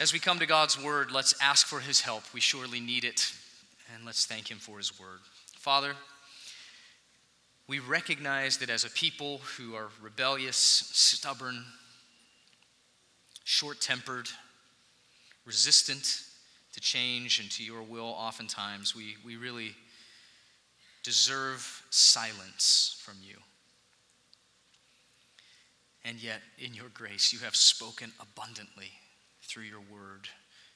As we come to God's word, let's ask for his help. We surely need it. And let's thank him for his word. Father, we recognize that as a people who are rebellious, stubborn, short tempered, resistant to change and to your will, oftentimes we, we really deserve silence from you. And yet, in your grace, you have spoken abundantly through your word.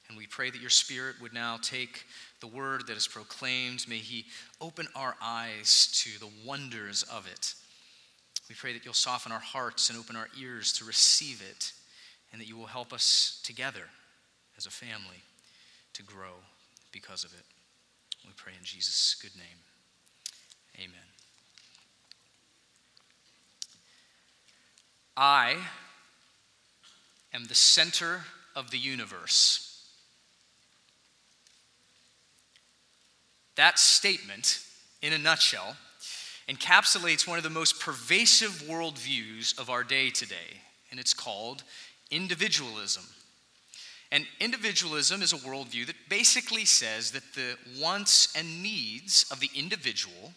And we pray that your Spirit would now take the word that is proclaimed. May He open our eyes to the wonders of it. We pray that you'll soften our hearts and open our ears to receive it, and that you will help us together as a family to grow because of it. We pray in Jesus' good name. Amen. I am the center of the universe. That statement, in a nutshell, encapsulates one of the most pervasive worldviews of our day today, and it's called individualism. And individualism is a worldview that basically says that the wants and needs of the individual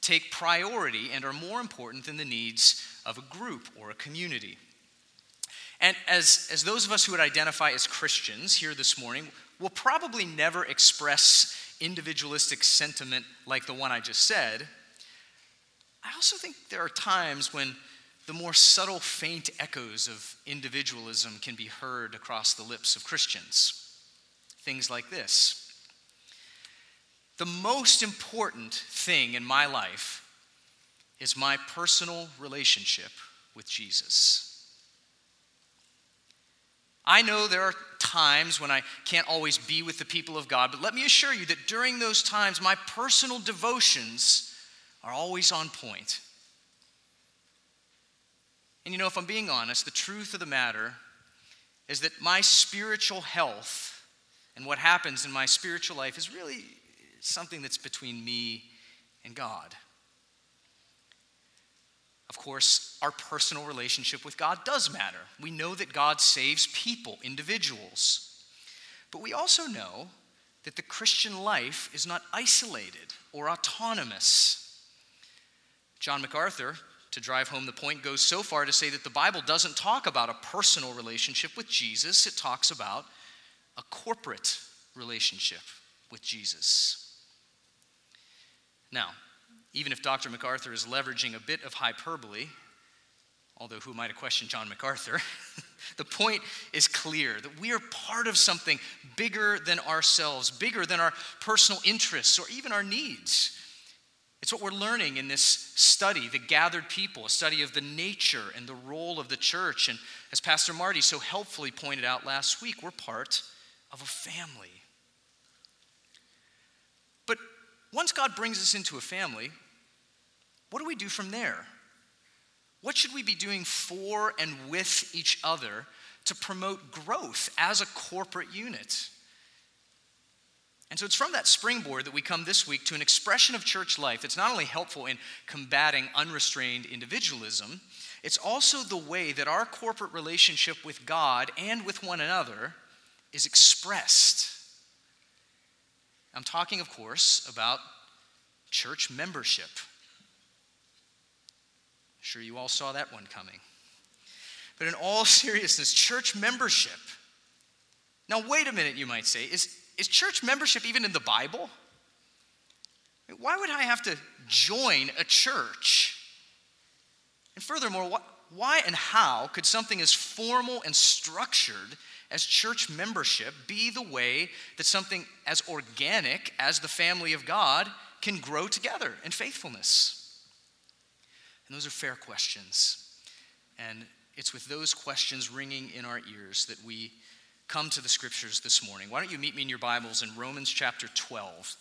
take priority and are more important than the needs of a group or a community. And as, as those of us who would identify as Christians here this morning, will probably never express individualistic sentiment like the one I just said. I also think there are times when the more subtle, faint echoes of individualism can be heard across the lips of Christians. Things like this The most important thing in my life is my personal relationship with Jesus. I know there are times when I can't always be with the people of God, but let me assure you that during those times, my personal devotions are always on point. And you know, if I'm being honest, the truth of the matter is that my spiritual health and what happens in my spiritual life is really something that's between me and God. Of course, our personal relationship with God does matter. We know that God saves people, individuals. But we also know that the Christian life is not isolated or autonomous. John MacArthur, to drive home the point, goes so far to say that the Bible doesn't talk about a personal relationship with Jesus, it talks about a corporate relationship with Jesus. Now, even if Dr. MacArthur is leveraging a bit of hyperbole, although who might have questioned John MacArthur, the point is clear that we are part of something bigger than ourselves, bigger than our personal interests or even our needs. It's what we're learning in this study, the gathered people, a study of the nature and the role of the church. And as Pastor Marty so helpfully pointed out last week, we're part of a family. But once God brings us into a family, what do we do from there? What should we be doing for and with each other to promote growth as a corporate unit? And so it's from that springboard that we come this week to an expression of church life that's not only helpful in combating unrestrained individualism, it's also the way that our corporate relationship with God and with one another is expressed. I'm talking, of course, about church membership. Sure, you all saw that one coming. But in all seriousness, church membership. Now, wait a minute, you might say. Is, is church membership even in the Bible? Why would I have to join a church? And furthermore, why and how could something as formal and structured as church membership be the way that something as organic as the family of God can grow together in faithfulness? And those are fair questions. And it's with those questions ringing in our ears that we come to the scriptures this morning. Why don't you meet me in your Bibles in Romans chapter 12?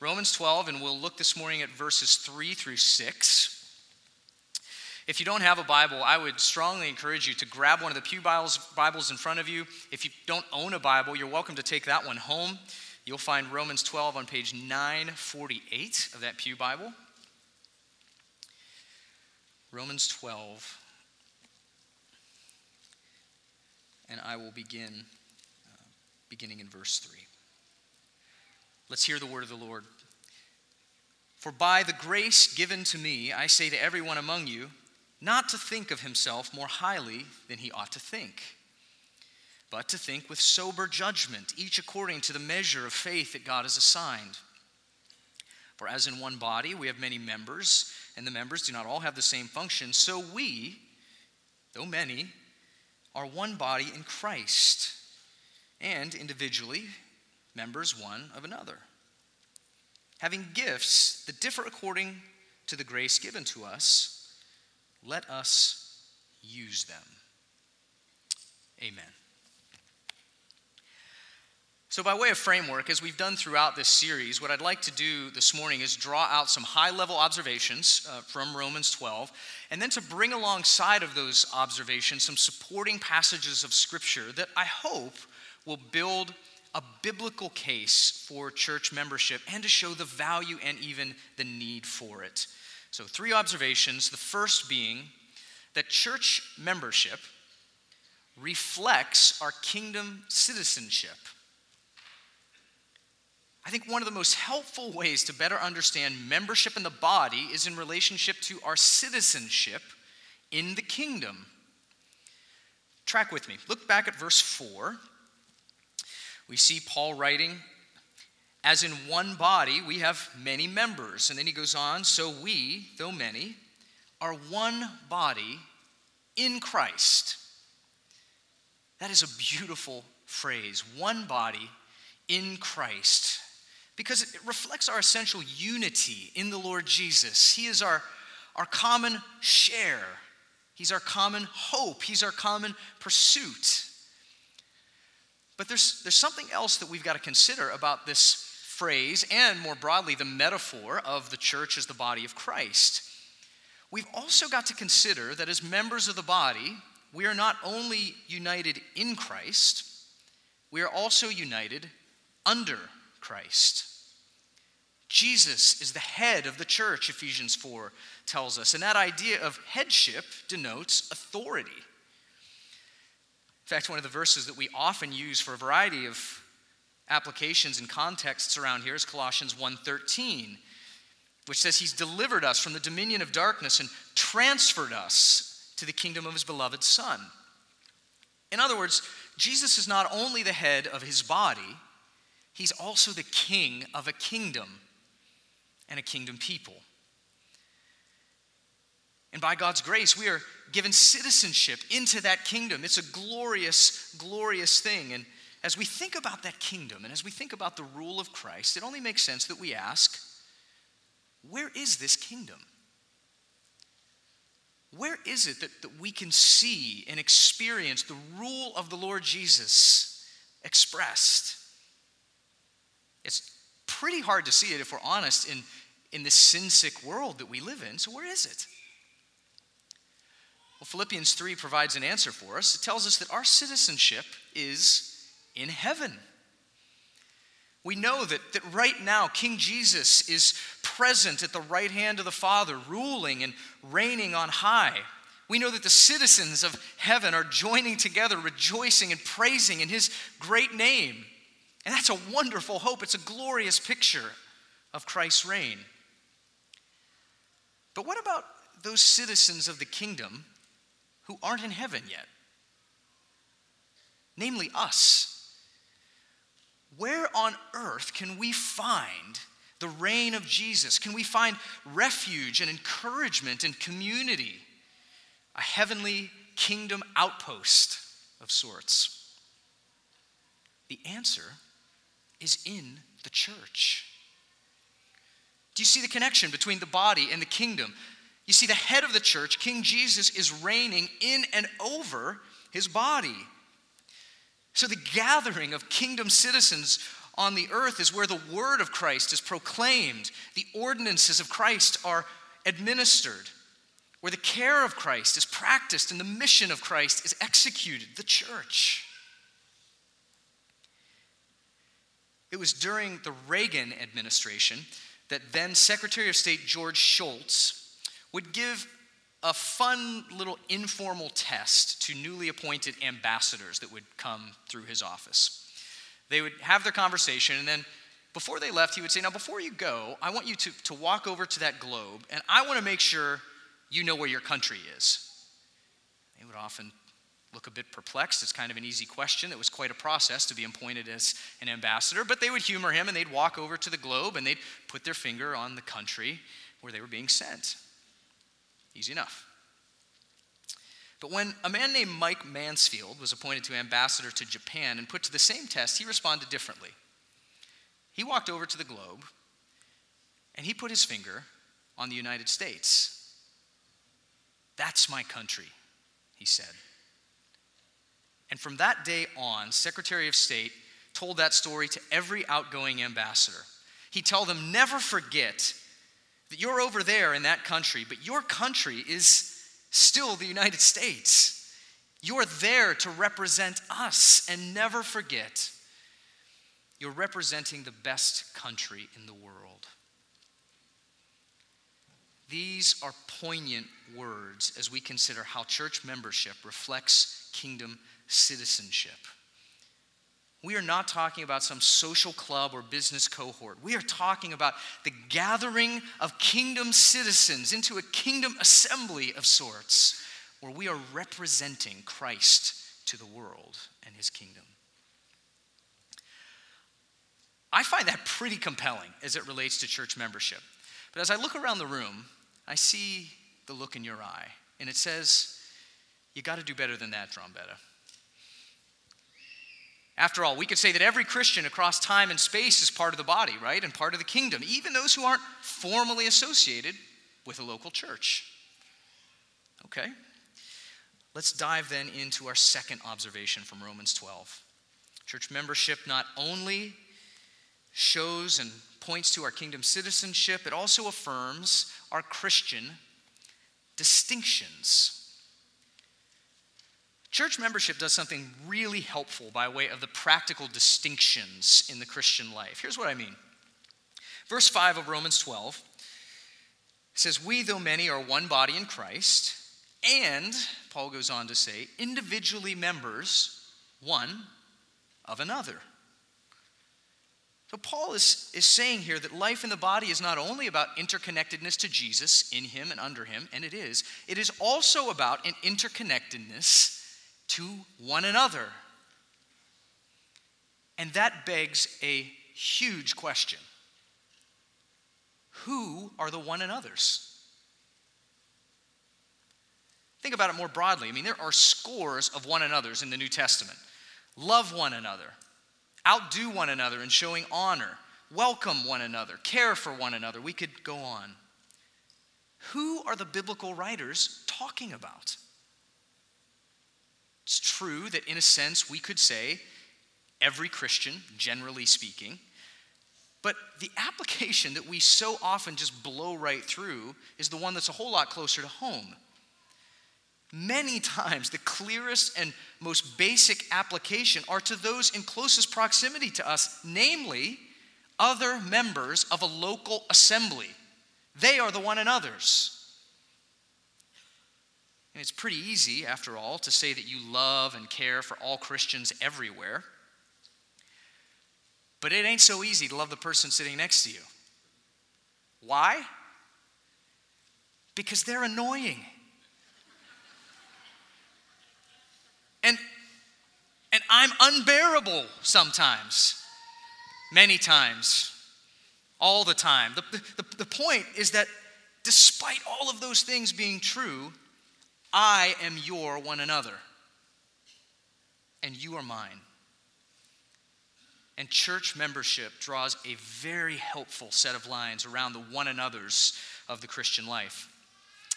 Romans 12, and we'll look this morning at verses 3 through 6. If you don't have a Bible, I would strongly encourage you to grab one of the Pew Bibles, Bibles in front of you. If you don't own a Bible, you're welcome to take that one home. You'll find Romans 12 on page 948 of that Pew Bible. Romans 12. And I will begin uh, beginning in verse 3. Let's hear the word of the Lord. For by the grace given to me, I say to everyone among you, not to think of himself more highly than he ought to think, but to think with sober judgment, each according to the measure of faith that God has assigned. For as in one body we have many members, and the members do not all have the same function, so we, though many, are one body in Christ, and individually members one of another. Having gifts that differ according to the grace given to us, let us use them. Amen. So, by way of framework, as we've done throughout this series, what I'd like to do this morning is draw out some high level observations uh, from Romans 12, and then to bring alongside of those observations some supporting passages of Scripture that I hope will build a biblical case for church membership and to show the value and even the need for it. So, three observations. The first being that church membership reflects our kingdom citizenship. I think one of the most helpful ways to better understand membership in the body is in relationship to our citizenship in the kingdom. Track with me. Look back at verse 4. We see Paul writing, As in one body we have many members. And then he goes on, So we, though many, are one body in Christ. That is a beautiful phrase. One body in Christ because it reflects our essential unity in the Lord Jesus. He is our, our common share, He's our common hope, He's our common pursuit. But there's, there's something else that we've got to consider about this phrase and more broadly the metaphor of the church as the body of Christ. We've also got to consider that as members of the body, we are not only united in Christ, we are also united under Christ. Jesus is the head of the church, Ephesians 4 tells us. And that idea of headship denotes authority. In fact, one of the verses that we often use for a variety of applications and contexts around here is Colossians 1:13, which says he's delivered us from the dominion of darkness and transferred us to the kingdom of his beloved son. In other words, Jesus is not only the head of his body, He's also the king of a kingdom and a kingdom people. And by God's grace, we are given citizenship into that kingdom. It's a glorious, glorious thing. And as we think about that kingdom and as we think about the rule of Christ, it only makes sense that we ask where is this kingdom? Where is it that, that we can see and experience the rule of the Lord Jesus expressed? It's pretty hard to see it, if we're honest, in, in this sin sick world that we live in. So, where is it? Well, Philippians 3 provides an answer for us. It tells us that our citizenship is in heaven. We know that, that right now King Jesus is present at the right hand of the Father, ruling and reigning on high. We know that the citizens of heaven are joining together, rejoicing and praising in his great name. And that's a wonderful hope. It's a glorious picture of Christ's reign. But what about those citizens of the kingdom who aren't in heaven yet? Namely, us. Where on earth can we find the reign of Jesus? Can we find refuge and encouragement and community? A heavenly kingdom outpost of sorts? The answer is in the church. Do you see the connection between the body and the kingdom? You see, the head of the church, King Jesus, is reigning in and over his body. So, the gathering of kingdom citizens on the earth is where the word of Christ is proclaimed, the ordinances of Christ are administered, where the care of Christ is practiced and the mission of Christ is executed, the church. It was during the Reagan administration that then Secretary of State George Shultz would give a fun little informal test to newly appointed ambassadors that would come through his office. They would have their conversation, and then before they left, he would say, Now, before you go, I want you to, to walk over to that globe, and I want to make sure you know where your country is. They would often look a bit perplexed. It's kind of an easy question. It was quite a process to be appointed as an ambassador, but they would humor him and they'd walk over to the globe and they'd put their finger on the country where they were being sent. Easy enough. But when a man named Mike Mansfield was appointed to ambassador to Japan and put to the same test, he responded differently. He walked over to the globe and he put his finger on the United States. That's my country, he said. And from that day on, Secretary of State told that story to every outgoing ambassador. He told them, never forget that you're over there in that country, but your country is still the United States. You're there to represent us, and never forget, you're representing the best country in the world. These are poignant words as we consider how church membership reflects kingdom citizenship. We are not talking about some social club or business cohort. We are talking about the gathering of kingdom citizens into a kingdom assembly of sorts where we are representing Christ to the world and his kingdom. I find that pretty compelling as it relates to church membership. But as I look around the room, I see the look in your eye, and it says, You got to do better than that, Drombetta. After all, we could say that every Christian across time and space is part of the body, right? And part of the kingdom, even those who aren't formally associated with a local church. Okay? Let's dive then into our second observation from Romans 12. Church membership not only shows and points to our kingdom citizenship, it also affirms our Christian distinctions. Church membership does something really helpful by way of the practical distinctions in the Christian life. Here's what I mean. Verse 5 of Romans 12 says, We, though many, are one body in Christ, and, Paul goes on to say, individually members one of another. So, Paul is, is saying here that life in the body is not only about interconnectedness to Jesus, in him and under him, and it is, it is also about an interconnectedness to one another. And that begs a huge question Who are the one another's? Think about it more broadly. I mean, there are scores of one another's in the New Testament. Love one another, outdo one another in showing honor, welcome one another, care for one another. We could go on. Who are the biblical writers talking about? It's true that, in a sense, we could say every Christian, generally speaking, but the application that we so often just blow right through is the one that's a whole lot closer to home. Many times, the clearest and most basic application are to those in closest proximity to us, namely, other members of a local assembly. They are the one. And it's pretty easy, after all, to say that you love and care for all Christians everywhere. But it ain't so easy to love the person sitting next to you. Why? Because they're annoying. And, and I'm unbearable sometimes, many times, all the time. The, the, the point is that despite all of those things being true, I am your one another, and you are mine. And church membership draws a very helpful set of lines around the one another's of the Christian life.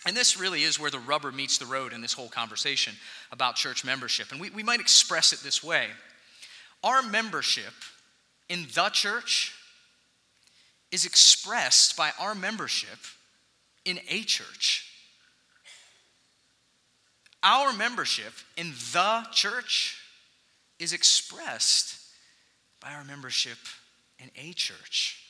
And this really is where the rubber meets the road in this whole conversation about church membership. And we, we might express it this way Our membership in the church is expressed by our membership in a church. Our membership in the church is expressed by our membership in a church.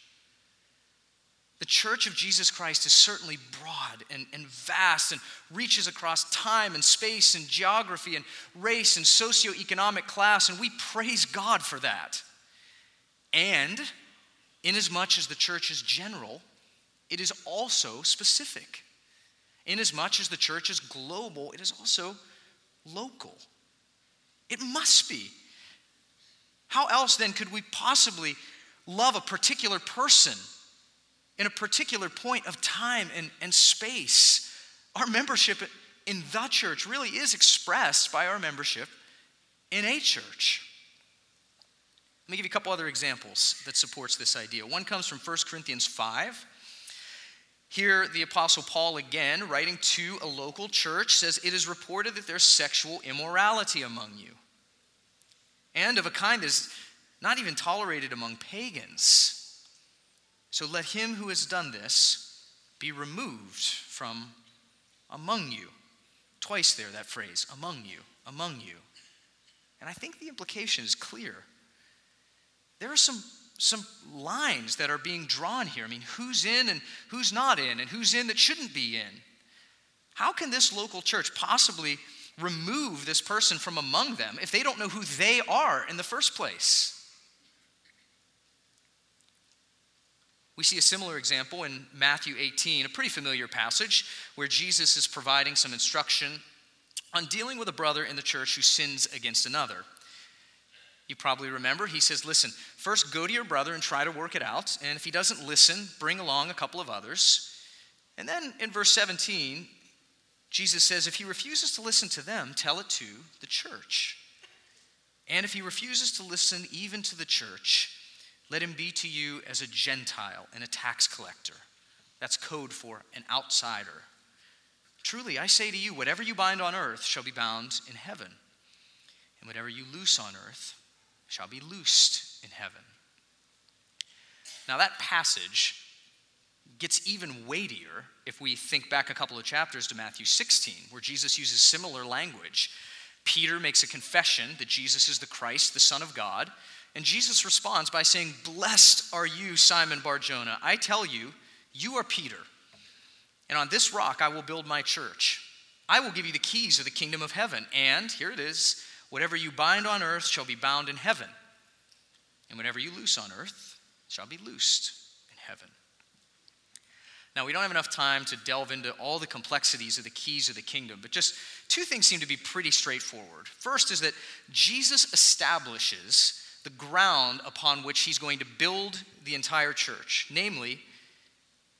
The church of Jesus Christ is certainly broad and, and vast and reaches across time and space and geography and race and socioeconomic class, and we praise God for that. And inasmuch as the church is general, it is also specific. Inasmuch as the church is global, it is also local. It must be. How else then could we possibly love a particular person in a particular point of time and, and space? Our membership in the church really is expressed by our membership in a church. Let me give you a couple other examples that supports this idea. One comes from 1 Corinthians 5. Here, the Apostle Paul, again, writing to a local church, says, It is reported that there's sexual immorality among you, and of a kind that is not even tolerated among pagans. So let him who has done this be removed from among you. Twice there, that phrase, among you, among you. And I think the implication is clear. There are some some lines that are being drawn here. I mean, who's in and who's not in, and who's in that shouldn't be in. How can this local church possibly remove this person from among them if they don't know who they are in the first place? We see a similar example in Matthew 18, a pretty familiar passage where Jesus is providing some instruction on dealing with a brother in the church who sins against another. You probably remember, he says, Listen, first go to your brother and try to work it out. And if he doesn't listen, bring along a couple of others. And then in verse 17, Jesus says, If he refuses to listen to them, tell it to the church. And if he refuses to listen even to the church, let him be to you as a Gentile and a tax collector. That's code for an outsider. Truly, I say to you, whatever you bind on earth shall be bound in heaven, and whatever you loose on earth shall be loosed in heaven. Now, that passage gets even weightier if we think back a couple of chapters to Matthew 16, where Jesus uses similar language. Peter makes a confession that Jesus is the Christ, the Son of God, and Jesus responds by saying, Blessed are you, Simon Barjona. I tell you, you are Peter, and on this rock I will build my church. I will give you the keys of the kingdom of heaven, and here it is Whatever you bind on earth shall be bound in heaven, and whatever you loose on earth shall be loosed in heaven. Now, we don't have enough time to delve into all the complexities of the keys of the kingdom, but just two things seem to be pretty straightforward. First is that Jesus establishes the ground upon which he's going to build the entire church, namely,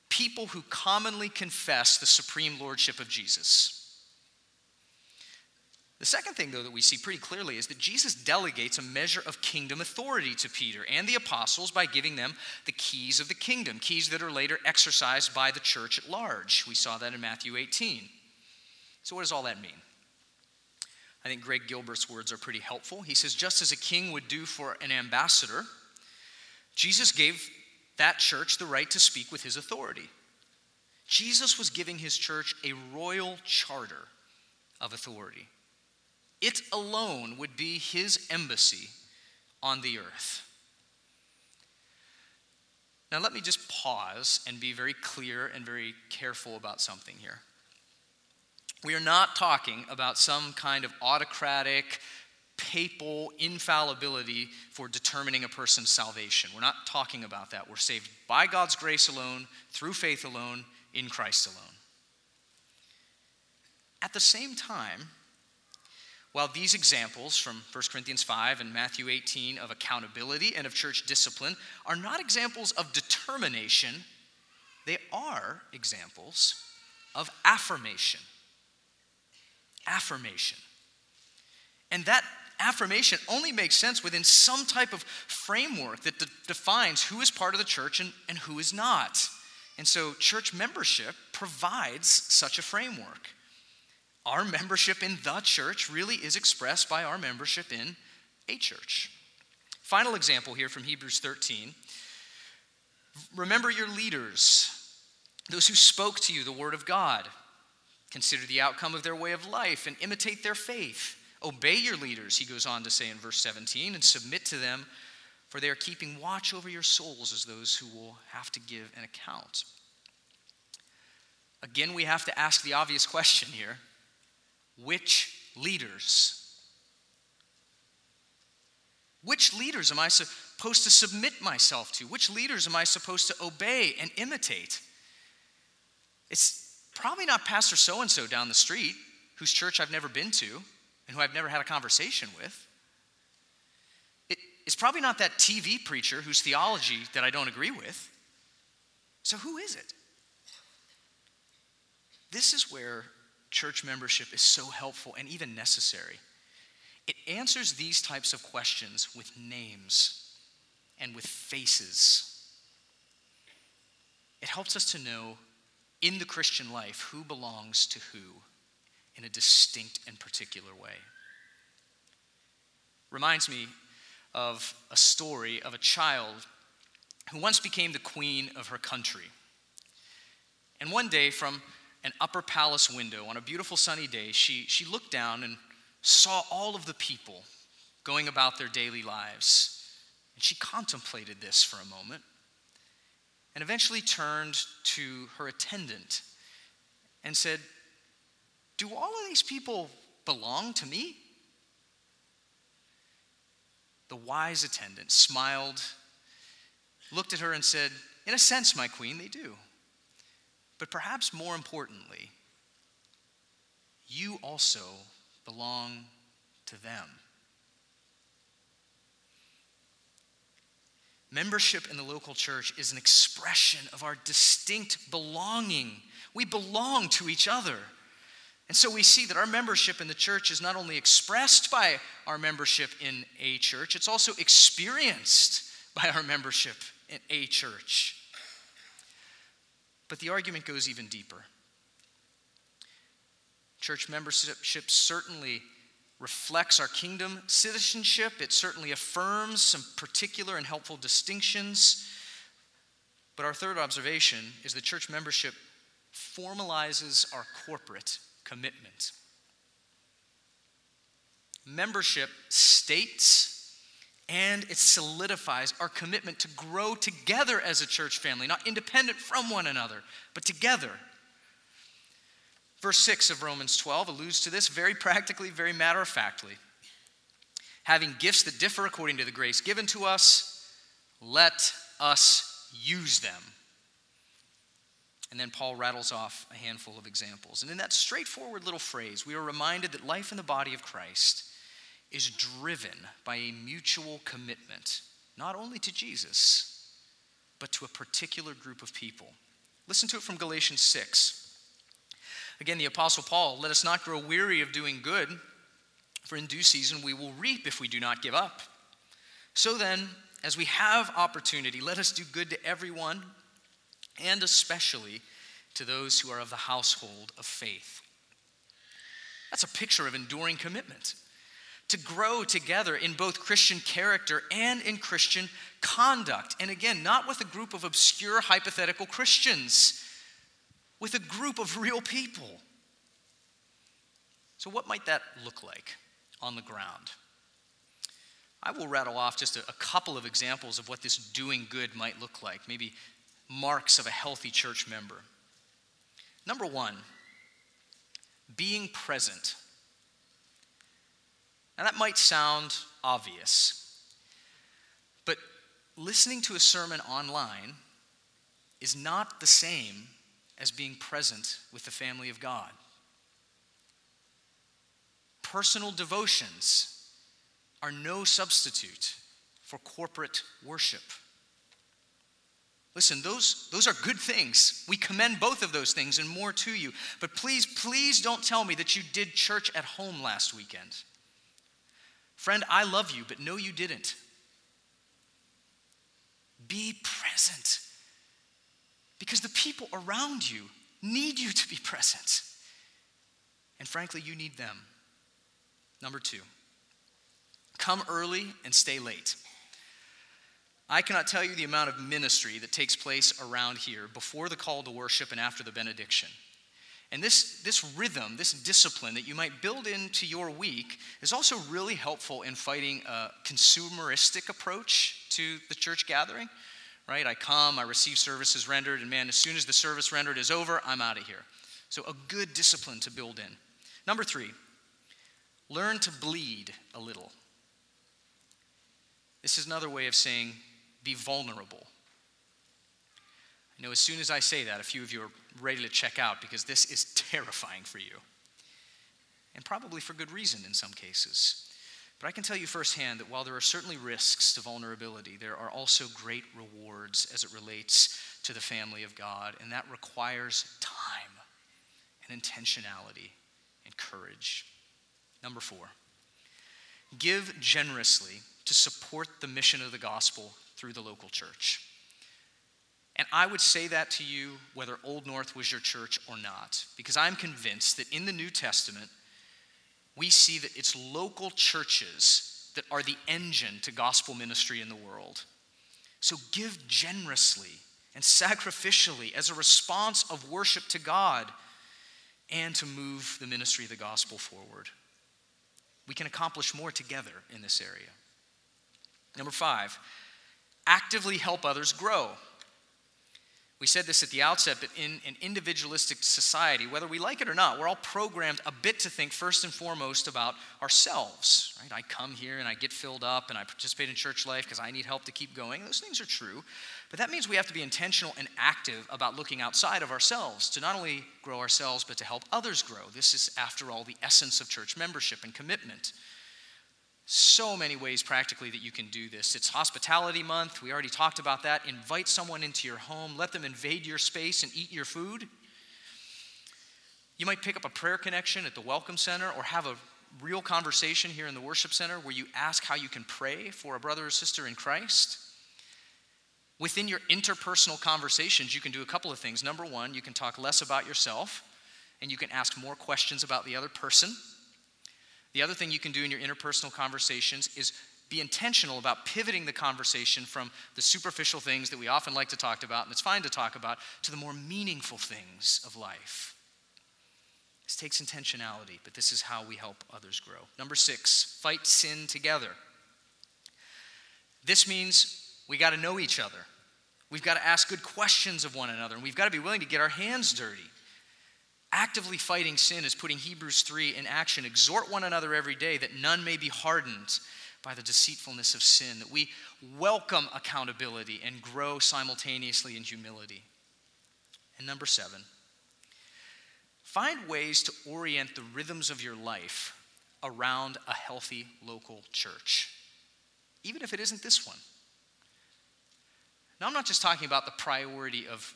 people who commonly confess the supreme lordship of Jesus. The second thing, though, that we see pretty clearly is that Jesus delegates a measure of kingdom authority to Peter and the apostles by giving them the keys of the kingdom, keys that are later exercised by the church at large. We saw that in Matthew 18. So, what does all that mean? I think Greg Gilbert's words are pretty helpful. He says, just as a king would do for an ambassador, Jesus gave that church the right to speak with his authority. Jesus was giving his church a royal charter of authority. It alone would be his embassy on the earth. Now, let me just pause and be very clear and very careful about something here. We are not talking about some kind of autocratic, papal infallibility for determining a person's salvation. We're not talking about that. We're saved by God's grace alone, through faith alone, in Christ alone. At the same time, while these examples from 1 Corinthians 5 and Matthew 18 of accountability and of church discipline are not examples of determination, they are examples of affirmation. Affirmation. And that affirmation only makes sense within some type of framework that de- defines who is part of the church and, and who is not. And so, church membership provides such a framework our membership in the church really is expressed by our membership in a church. Final example here from Hebrews 13. Remember your leaders, those who spoke to you the word of God. Consider the outcome of their way of life and imitate their faith. Obey your leaders, he goes on to say in verse 17, and submit to them, for they are keeping watch over your souls as those who will have to give an account. Again, we have to ask the obvious question here which leaders? Which leaders am I supposed to submit myself to? Which leaders am I supposed to obey and imitate? It's probably not Pastor so and so down the street whose church I've never been to and who I've never had a conversation with. It, it's probably not that TV preacher whose theology that I don't agree with. So, who is it? This is where church membership is so helpful and even necessary. It answers these types of questions with names and with faces. It helps us to know in the Christian life who belongs to who in a distinct and particular way. Reminds me of a story of a child who once became the queen of her country. And one day, from an upper palace window on a beautiful sunny day, she, she looked down and saw all of the people going about their daily lives. And she contemplated this for a moment and eventually turned to her attendant and said, Do all of these people belong to me? The wise attendant smiled, looked at her, and said, In a sense, my queen, they do. But perhaps more importantly, you also belong to them. Membership in the local church is an expression of our distinct belonging. We belong to each other. And so we see that our membership in the church is not only expressed by our membership in a church, it's also experienced by our membership in a church. But the argument goes even deeper. Church membership certainly reflects our kingdom citizenship, it certainly affirms some particular and helpful distinctions. But our third observation is that church membership formalizes our corporate commitment. Membership states and it solidifies our commitment to grow together as a church family, not independent from one another, but together Verse 6 of Romans 12 alludes to this very practically, very matter of factly. Having gifts that differ according to the grace given to us, let us use them. And then Paul rattles off a handful of examples. And in that straightforward little phrase, we are reminded that life in the body of Christ is driven by a mutual commitment, not only to Jesus, but to a particular group of people. Listen to it from Galatians 6. Again, the Apostle Paul, let us not grow weary of doing good, for in due season we will reap if we do not give up. So then, as we have opportunity, let us do good to everyone, and especially to those who are of the household of faith. That's a picture of enduring commitment. To grow together in both Christian character and in Christian conduct. And again, not with a group of obscure hypothetical Christians with a group of real people. So, what might that look like on the ground? I will rattle off just a, a, couple of examples of what this doing good might look like, maybe marks of a healthy church member. Number one, being present. Now, that might sound obvious, but listening to a sermon online is not the same as being present with the family of God. Personal devotions are no substitute for corporate worship. Listen, those, those are good things. We commend both of those things and more to you. But please, please don't tell me that you did church at home last weekend. Friend, I love you, but no, you didn't. Be present because the people around you need you to be present. And frankly, you need them. Number two, come early and stay late. I cannot tell you the amount of ministry that takes place around here before the call to worship and after the benediction. And this, this rhythm, this discipline that you might build into your week is also really helpful in fighting a consumeristic approach to the church gathering right? I come, I receive services rendered, and man, as soon as the service rendered is over, I'm out of here. So, a good discipline to build in. Number three, learn to bleed a little. This is another way of saying be vulnerable. I know as soon as I say that, a few of you are ready to check out because this is terrifying for you. And probably for good reason in some cases. But I can tell you firsthand that while there are certainly risks to vulnerability, there are also great rewards as it relates to the family of God, and that requires time and intentionality and courage. Number four, give generously to support the mission of the gospel through the local church. And I would say that to you whether Old North was your church or not, because I'm convinced that in the New Testament, we see that it's local churches that are the engine to gospel ministry in the world. So give generously and sacrificially as a response of worship to God and to move the ministry of the gospel forward. We can accomplish more together in this area. Number five, actively help others grow. We said this at the outset, but in an individualistic society, whether we like it or not, we're all programmed a bit to think first and foremost about ourselves. Right? I come here and I get filled up and I participate in church life because I need help to keep going. Those things are true, but that means we have to be intentional and active about looking outside of ourselves to not only grow ourselves, but to help others grow. This is, after all, the essence of church membership and commitment. So many ways practically that you can do this. It's hospitality month. We already talked about that. Invite someone into your home, let them invade your space and eat your food. You might pick up a prayer connection at the Welcome Center or have a real conversation here in the worship center where you ask how you can pray for a brother or sister in Christ. Within your interpersonal conversations, you can do a couple of things. Number one, you can talk less about yourself and you can ask more questions about the other person. The other thing you can do in your interpersonal conversations is be intentional about pivoting the conversation from the superficial things that we often like to talk about, and it's fine to talk about, to the more meaningful things of life. This takes intentionality, but this is how we help others grow. Number six, fight sin together. This means we got to know each other. We've got to ask good questions of one another, and we've got to be willing to get our hands dirty. Actively fighting sin is putting Hebrews 3 in action. Exhort one another every day that none may be hardened by the deceitfulness of sin, that we welcome accountability and grow simultaneously in humility. And number seven, find ways to orient the rhythms of your life around a healthy local church, even if it isn't this one. Now, I'm not just talking about the priority of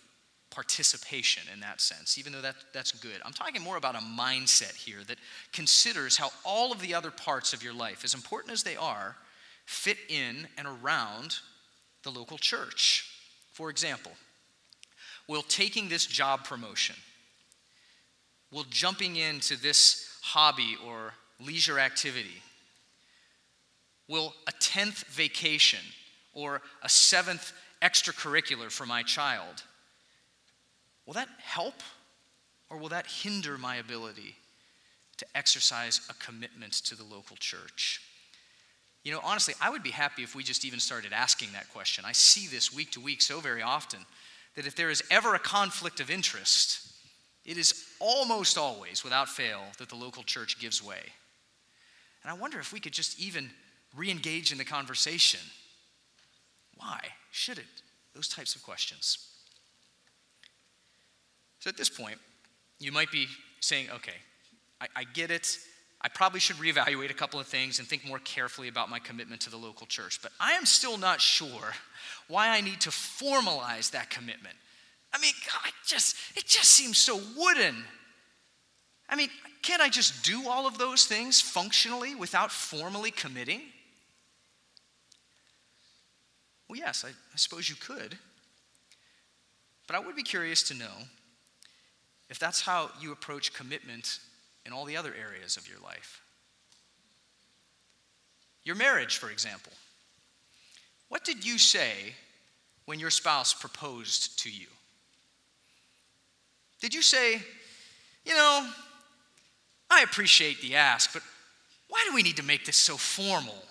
participation in that sense, even though that, that's good. I'm talking more about a mindset here that considers how all of the other parts of your life, as important as they are, fit in and around the local church. For example, will taking this job promotion, will jumping into this hobby or leisure activity, will a 10th vacation or a seventh extracurricular for my child, will that help or will that hinder my ability to exercise a commitment to the local church? You know, honestly, I would be happy if we just even started asking that question. I see this week to week so very often that if there is ever a conflict of interest, it is almost always, without fail, that the local church gives way. And I wonder if we could just even re engage in the conversation. Why? Should it? Those types of questions. So at this point, you might be saying, okay, I, I get it. I probably should reevaluate a couple of things and think more carefully about my commitment to the local church. But I am still not sure why I need to formalize that commitment. I mean, God, just it just seems so wooden. I mean, can't I just do all of those things functionally without formally committing? Well, yes, I, I suppose you could. But I would be curious to know if that's how you approach commitment in all the other areas of your life. Your marriage, for example. What did you say when your spouse proposed to you? Did you say, you know, I appreciate the ask, but why do we need to make this so formal?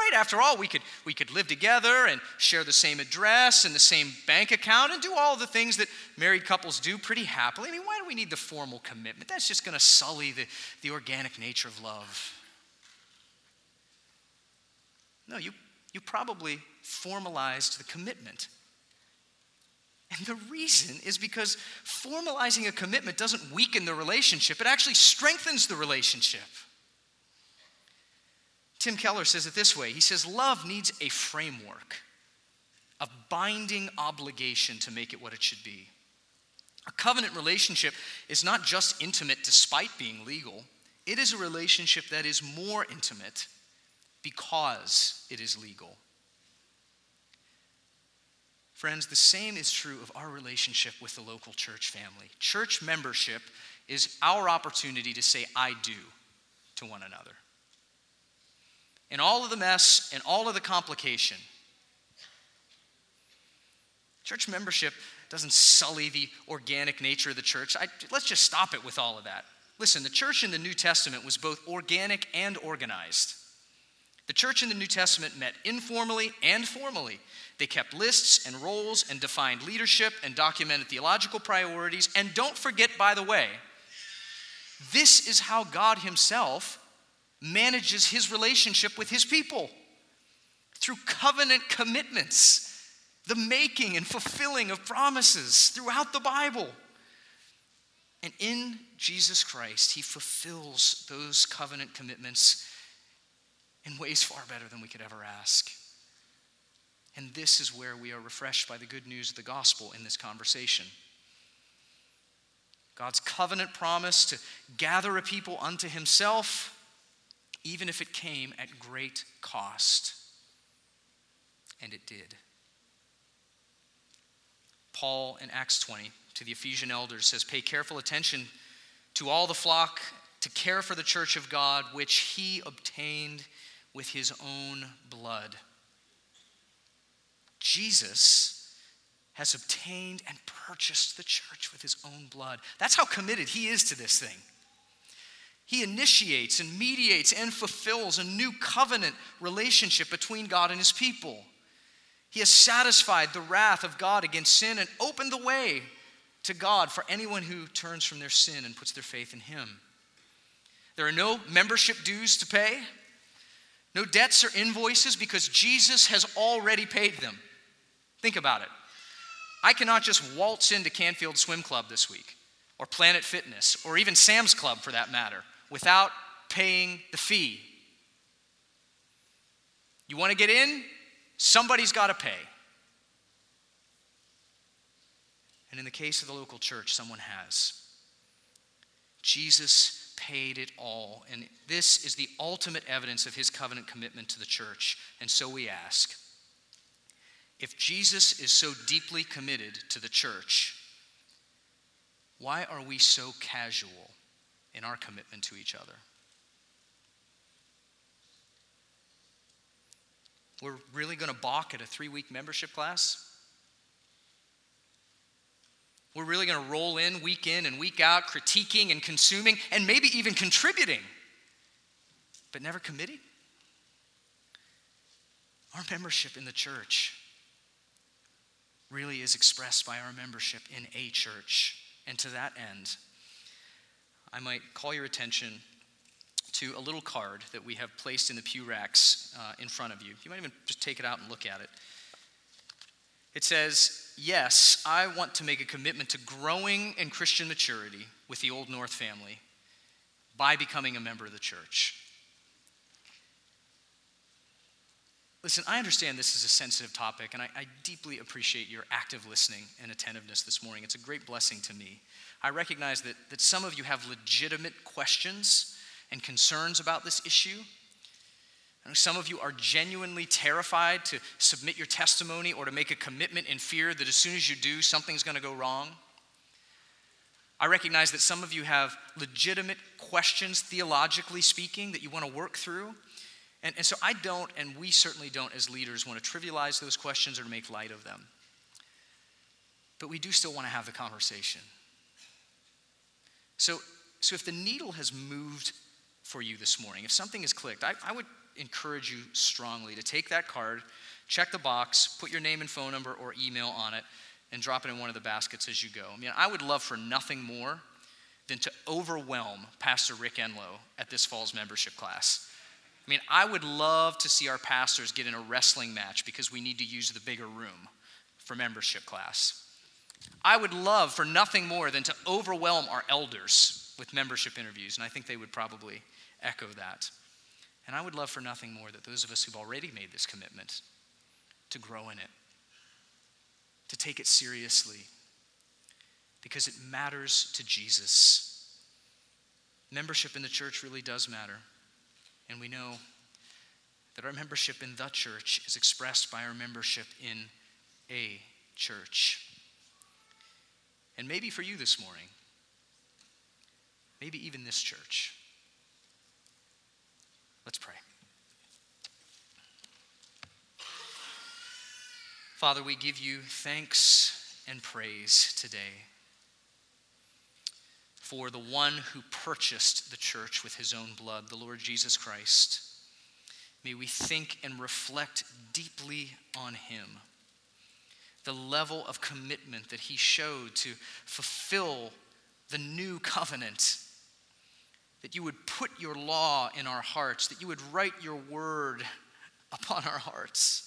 Right? After all, we could, we could live together and share the same address and the same bank account and do all the things that married couples do pretty happily. I mean, why do we need the formal commitment? That's just going to sully the, the organic nature of love. No, you, you probably formalized the commitment. And the reason is because formalizing a commitment doesn't weaken the relationship, it actually strengthens the relationship. Tim Keller says it this way He says, Love needs a framework, a binding obligation to make it what it should be. A covenant relationship is not just intimate despite being legal, it is a relationship that is more intimate because it is legal. Friends, the same is true of our relationship with the local church family. Church membership is our opportunity to say, I do to one another. In all of the mess and all of the complication, church membership doesn't sully the organic nature of the church. I, let's just stop it with all of that. Listen, the church in the New Testament was both organic and organized. The church in the New Testament met informally and formally. They kept lists and roles and defined leadership and documented theological priorities. And don't forget, by the way, this is how God Himself manages His relationship with His people through covenant commitments, the making and fulfilling of promises throughout the Bible. And in Jesus Christ, He fulfills those covenant commitments in ways far better than we could ever ask. And this is where we are refreshed by the good news of the gospel in this conversation. God's covenant promise to gather a people unto himself, even if it came at great cost. And it did. Paul in Acts 20 to the Ephesian elders says, Pay careful attention to all the flock to care for the church of God, which he obtained with his own blood. Jesus has obtained and purchased the church with his own blood. That's how committed he is to this thing. He initiates and mediates and fulfills a new covenant relationship between God and his people. He has satisfied the wrath of God against sin and opened the way to God for anyone who turns from their sin and puts their faith in him. There are no membership dues to pay. No debts or invoices because Jesus has already paid them. Think about it. I cannot just waltz into Canfield Swim Club this week, or Planet Fitness, or even Sam's Club for that matter, without paying the fee. You want to get in? Somebody's got to pay. And in the case of the local church, someone has. Jesus paid it all. And this is the ultimate evidence of his covenant commitment to the church. And so we ask if Jesus is so deeply committed to the church, why are we so casual in our commitment to each other? We're really going to balk at a three week membership class? We're really going to roll in week in and week out, critiquing and consuming, and maybe even contributing, but never committing? Our membership in the church really is expressed by our membership in a church. And to that end, I might call your attention to a little card that we have placed in the pew racks uh, in front of you. You might even just take it out and look at it. It says, Yes, I want to make a commitment to growing in Christian maturity with the Old North family by becoming a member of the church. Listen, I understand this is a sensitive topic, and I, I, deeply appreciate your active listening and attentiveness this morning. It's a great blessing to me. I recognize that, that some of you have legitimate questions and concerns about this issue. Some of you are genuinely terrified to submit your testimony or to make a commitment in fear that as soon as you do, something's going to go wrong. I recognize that some of you have legitimate questions, theologically speaking, that you want to work through. And, and so I don't, and we certainly don't as leaders, want to trivialize those questions or to make light of them. But we do still want to have the conversation. So, so if the needle has moved for you this morning, if something has clicked, I, I would encourage you strongly to take that card, check the box, put your name and phone number or email on it, and drop it in one of the baskets as you go. I mean, I would love for nothing more than to overwhelm Pastor Rick Enlow at this fall's membership class. I mean, I would love to see our pastors get in a wrestling match because we need to use the bigger room for membership class. I would love for nothing more than to overwhelm our elders with membership interviews, and I think they would probably echo that. And I would love for nothing more that those of us who've already made this commitment to grow in it, to take it seriously, because it matters to Jesus. Membership in the church really does matter. And we know that our membership in the church is expressed by our membership in a church. And maybe for you this morning, maybe even this church. Let's pray. Father, we give you thanks and praise today for the one who purchased the church with his own blood, the Lord Jesus Christ. May we think and reflect deeply on him, the level of commitment that he showed to fulfill the new covenant that you would put your law in our hearts, that you would write your word upon our hearts.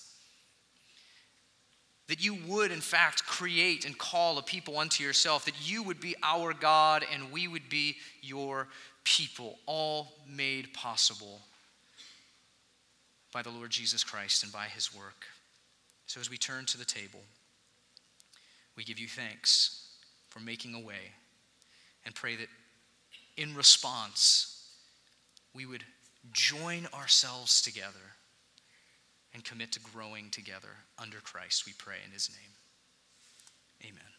That you would, in fact, create and call a people unto yourself, that you would be our God and we would be your people, all made possible by the Lord Jesus Christ and by his work. So as we turn to the table, we give you thanks for making a way and pray that in response, we would join ourselves together and commit to growing together under Christ. We pray in his name. Amen.